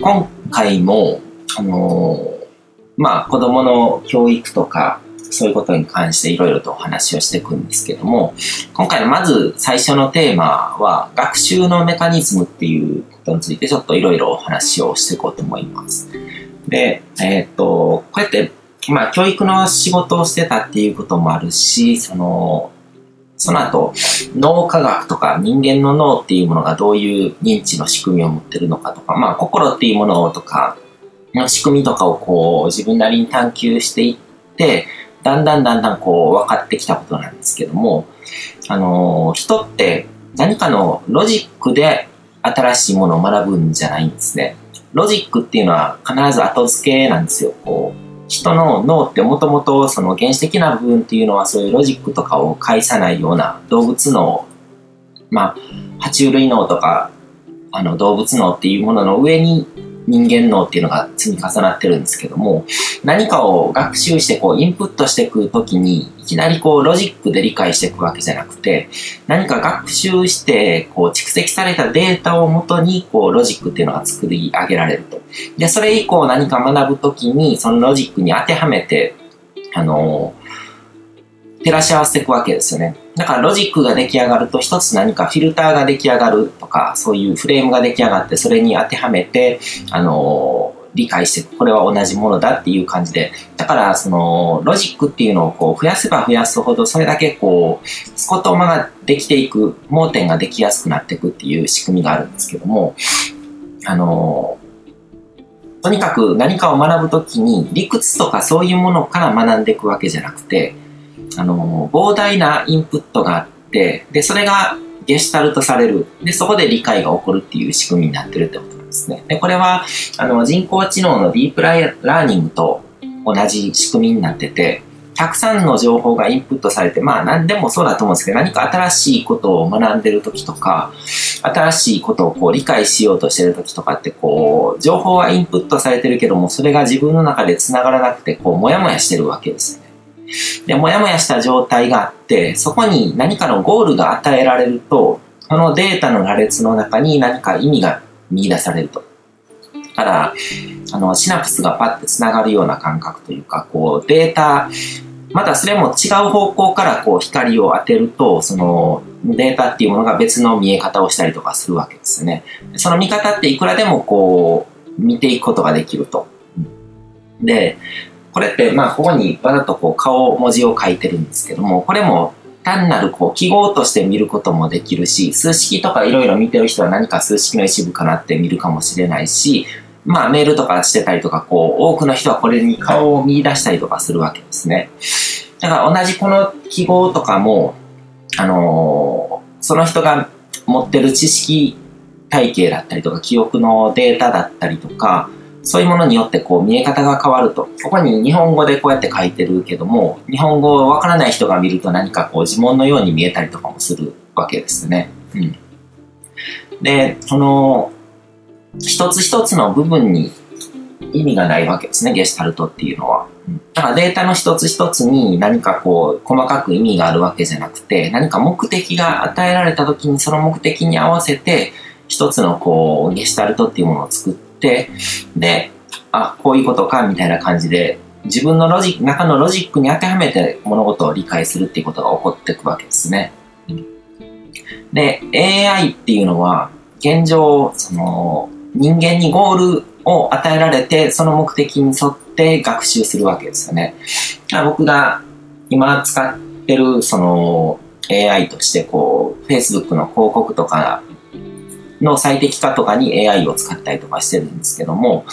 今回も、あのーまあ、子供の教育とか、そういうことに関していろいろとお話をしていくんですけども、今回のまず最初のテーマは、学習のメカニズムっていうことについてちょっといろいろお話をしていこうと思います。で、えーっと、こうやって、まあ、教育の仕事をしてたっていうこともあるし、その、その後、脳科学とか人間の脳っていうものがどういう認知の仕組みを持ってるのかとか、まあ、心っていうものとか、の仕組みとかをこう、自分なりに探求していって、だんだんだんだんこう、分かってきたことなんですけども、あのー人って何かのロジックで新しいものを学ぶんじゃないんですね。ロジックっていうのは必ず後付けなんですよ。こう人の脳ってもともとその原始的な部分っていうのはそういうロジックとかを介さないような動物脳、まあ、爬虫類脳とかあの動物脳っていうものの上に人間脳っていうのが積み重なってるんですけども、何かを学習してこうインプットしていくときに、いきなりこうロジックで理解していくわけじゃなくて、何か学習してこう蓄積されたデータをもとにこうロジックっていうのが作り上げられると。で、それ以降何か学ぶときにそのロジックに当てはめて、あの照らし合わせていくわけですよね。だからロジックが出来上がると一つ何かフィルターが出来上がるとか、そういうフレームが出来上がってそれに当てはめて、あの理解していく。これは同じものだっていう感じで。だから、その、ロジックっていうのをこう増やせば増やすほど、それだけこう、スコトマができていく、盲点ができやすくなっていくっていう仕組みがあるんですけども、あのとにかく何かを学ぶときに理屈とかそういうものから学んでいくわけじゃなくて、あの膨大なインプットがあって、で、それがゲシュタルトされる。で、そこで理解が起こるっていう仕組みになってるってことなんですね。で、これは、あの、人工知能のディープライラーニングと同じ仕組みになってて、たくさんの情報がインプットされて、まあ何でもそうだと思うんですけど、何か新しいことを学んでる時とか、新しいことをこう理解しようとしてる時とかって、こう、情報はインプットされてるけども、それが自分の中で繋がらなくて、こう、もやもやしてるわけです。で、もやもやした状態があって、そこに何かのゴールが与えられると、このデータの羅列の中に何か意味が見出されると。だから、あの、シナプスがパッて繋がるような感覚というか、こう、データ、またそれも違う方向からこう光を当てると、そのデータっていうものが別の見え方をしたりとかするわけですよね。その見方っていくらでもこう、見ていくことができると。で、これって、まあ、ここにわざとこう顔文字を書いてるんですけども、これも単なるこう記号として見ることもできるし、数式とかいろいろ見てる人は何か数式の一部かなって見るかもしれないし、まあメールとかしてたりとか、こう、多くの人はこれに顔を見出したりとかするわけですね。だから同じこの記号とかも、あのーその人が持ってる知識体系だったりとか、記憶のデータだったりとか、そういうものによってこう見え方が変わると。ここに日本語でこうやって書いてるけども、日本語わからない人が見ると何かこう呪文のように見えたりとかもするわけですね。うん。で、その、一つ一つの部分に意味がないわけですね、ゲシュタルトっていうのは。だからデータの一つ一つに何かこう、細かく意味があるわけじゃなくて、何か目的が与えられた時にその目的に合わせて、一つのこう、ゲシュタルトっていうものを作って、で、あ、こういうことか、みたいな感じで、自分のロジック、中のロジックに当てはめて物事を理解するっていうことが起こっていくわけですね。で、AI っていうのは、現状、その、人間にゴールを与えられて、その目的に沿って学習するわけですよね。だから僕が今使ってる、その、AI として、こう、Facebook の広告とかの最適化とかに AI を使ったりとかしてるんですけども、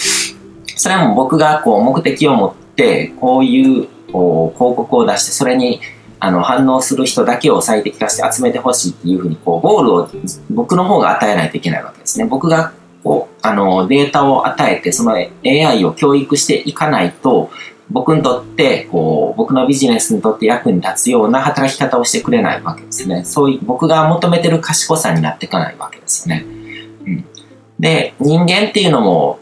それはもう僕がこう目的を持って、こういうこう広告を出して、それにあの反応する人だけを最適化して集めてほしいっていうふうに、こう、ゴールを僕の方が与えないといけないわけですね。僕がこう、あの、データを与えて、その AI を教育していかないと、僕にとって、こう、僕のビジネスにとって役に立つような働き方をしてくれないわけですね。そういう、僕が求めてる賢さになっていかないわけですね。うん。で、人間っていうのも、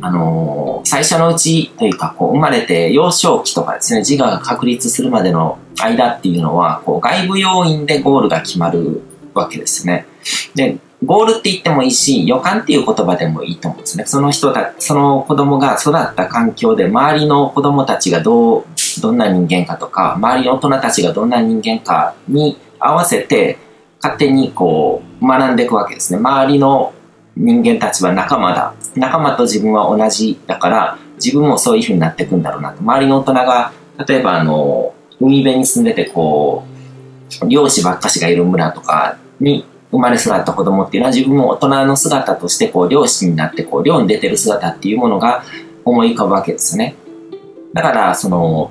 あのー最初のうちというか、こう、生まれて幼少期とかですね、自我が確立するまでの間っていうのは、こう、外部要因でゴールが決まるわけですね。で、ゴールって言ってもいいし、予感っていう言葉でもいいと思うんですね。その人た、その子供が育った環境で、周りの子供たちがどう、どんな人間かとか、周りの大人たちがどんな人間かに合わせて、勝手にこう、学んでいくわけですね。周りの人間たちは仲間だ。仲間と自分は同じだから、自分もそういう風になっていくんだろうなと。周りの大人が、例えばあの、海辺に住んでてこう、漁師ばっかしがいる村とかに生まれ育った子供っていうのは自分も大人の姿としてこう漁師になってこう漁に出てる姿っていうものが思い浮かぶわけですね。だからその、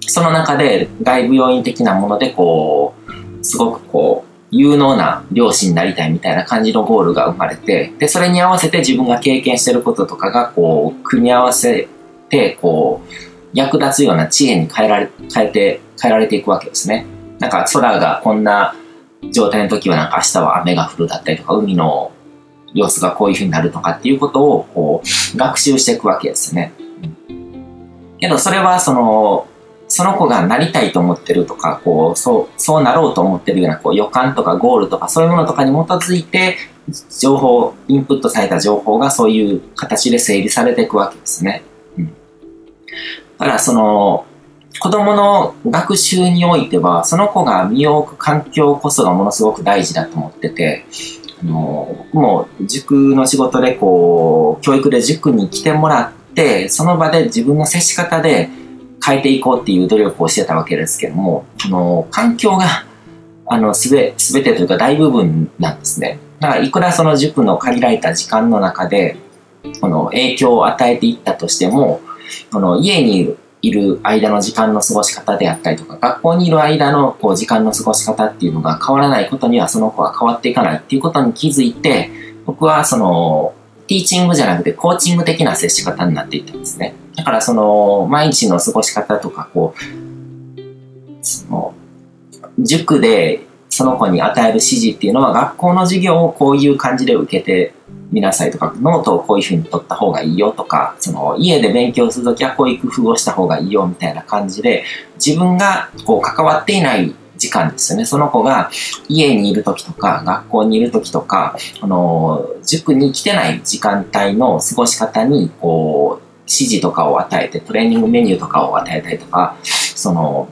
その中で外部要因的なものでこう、すごくこう、有能な漁師になりたいみたいな感じのゴールが生まれて、で、それに合わせて自分が経験してることとかがこう、組み合わせて、こう、役立つような知恵に変えられ、変えて、変えられていくわけですね。なんか空がこんな状態の時はなんか明日は雨が降るだったりとか、海の様子がこういう風になるとかっていうことをこう学習していくわけですね。けどそれはその、その子がなりたいと思ってるとか、こう、そう、そうなろうと思ってるようなこう予感とかゴールとかそういうものとかに基づいて、情報、インプットされた情報がそういう形で整理されていくわけですね。うん。だからその、子供の学習においては、その子が身を置く環境こそがものすごく大事だと思ってて、あの、僕も塾の仕事でこう、教育で塾に来てもらって、その場で自分の接し方で変えていこうっていう努力をしてたわけですけども、あの、環境が、あの、すべ、すべてというか大部分なんですね。だから、いくらその塾の限られた時間の中で、この影響を与えていったとしても、この家にいるいる間の時間の過ごし方であったりとか、学校にいる間のこう時間の過ごし方っていうのが変わらないことにはその子は変わっていかないっていうことに気づいて、僕はその、ティーチングじゃなくてコーチング的な接し方になっていったんですね。だからその、毎日の過ごし方とか、こう、その、塾でその子に与える指示っていうのは学校の授業をこういう感じで受けてみなさいとか、ノートをこういうふうに取った方がいいよとか、その家で勉強するときはこういう工夫をした方がいいよみたいな感じで、自分がこう関わっていない時間ですよね。その子が家にいるときとか、学校にいるときとか、あの、塾に来てない時間帯の過ごし方に、こう、指示とかを与えて、トレーニングメニューとかを与えたりとか、その、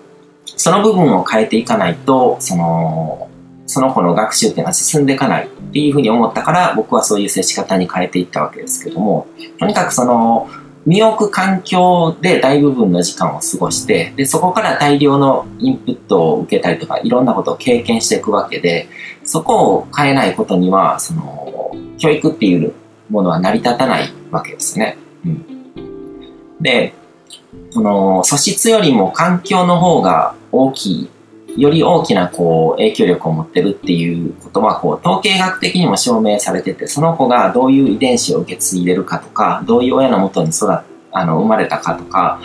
その部分を変えていかないと、その、その子の学習っていうのは進んでいかないっていうふうに思ったから、僕はそういう接し方に変えていったわけですけども、とにかくその、身を置く環境で大部分の時間を過ごして、で、そこから大量のインプットを受けたりとか、いろんなことを経験していくわけで、そこを変えないことには、その、教育っていうものは成り立たないわけですね。うん。で、その、素質よりも環境の方が大きいより大きなこう影響力を持ってるっていうことはこう統計学的にも証明されててその子がどういう遺伝子を受け継いでるかとかどういう親のもとに育あの生まれたかとか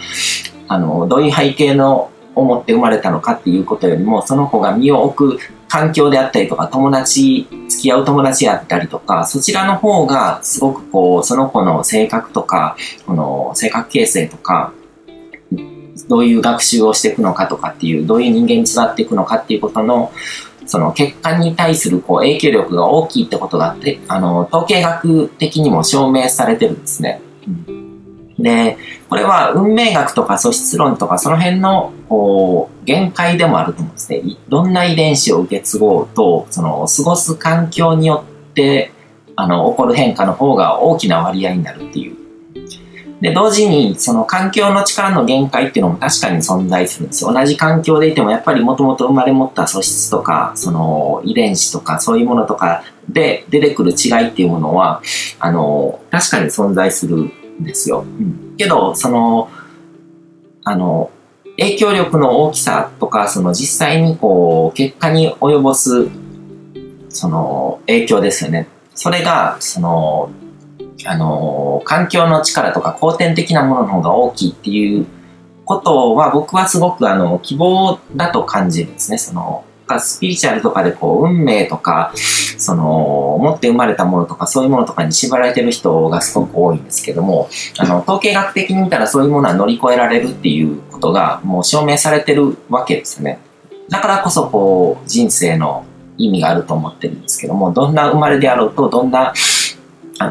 あのどういう背景のを持って生まれたのかっていうことよりもその子が身を置く環境であったりとか友達付き合う友達であったりとかそちらの方がすごくこうその子の性格とかこの性格形成とかどういう学習をしていくのかとかっていう、どういう人間に育っていくのかっていうことの、その結果に対するこう影響力が大きいってことがあって、あの、統計学的にも証明されてるんですね。うん、で、これは運命学とか素質論とかその辺の、こう、限界でもあると思うんですね。どんな遺伝子を受け継ごうと、その、過ごす環境によって、あの、起こる変化の方が大きな割合になるっていうで、同時に、その環境の力の限界っていうのも確かに存在するんですよ。同じ環境でいても、やっぱりもともと生まれ持った素質とか、その遺伝子とか、そういうものとかで出てくる違いっていうものは、あの、確かに存在するんですよ。うん、けど、その、あの、影響力の大きさとか、その実際にこう、結果に及ぼす、その影響ですよね。それが、その、あの、環境の力とか後天的なものの方が大きいっていうことは僕はすごくあの、希望だと感じるんですね。その、スピリチュアルとかでこう、運命とか、その、持って生まれたものとか、そういうものとかに縛られてる人がすごく多いんですけども、あの、統計学的に見たらそういうものは乗り越えられるっていうことがもう証明されてるわけですね。だからこそこう、人生の意味があると思ってるんですけども、どんな生まれであろうと、どんな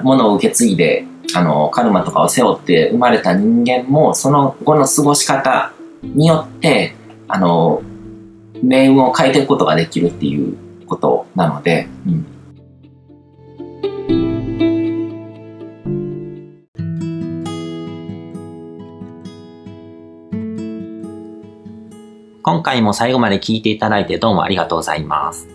ものを受け継いで、あの、カルマとかを背負って生まれた人間も、その後の過ごし方によって、あの、命運を変えていくことができるっていうことなので、うん。今回も最後まで聞いていただいてどうもありがとうございます。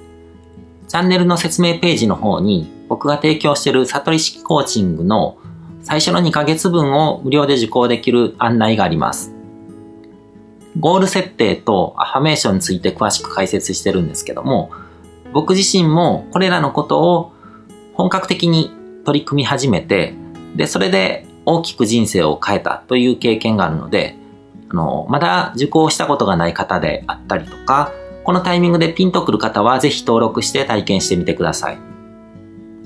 チャンネルの説明ページの方に僕が提供している悟り式コーチングの最初の2ヶ月分を無料で受講できる案内があります。ゴール設定とアファメーションについて詳しく解説してるんですけども、僕自身もこれらのことを本格的に取り組み始めて、で、それで大きく人生を変えたという経験があるので、あの、まだ受講したことがない方であったりとか、このタイミングでピンとくる方はぜひ登録して体験してみてください。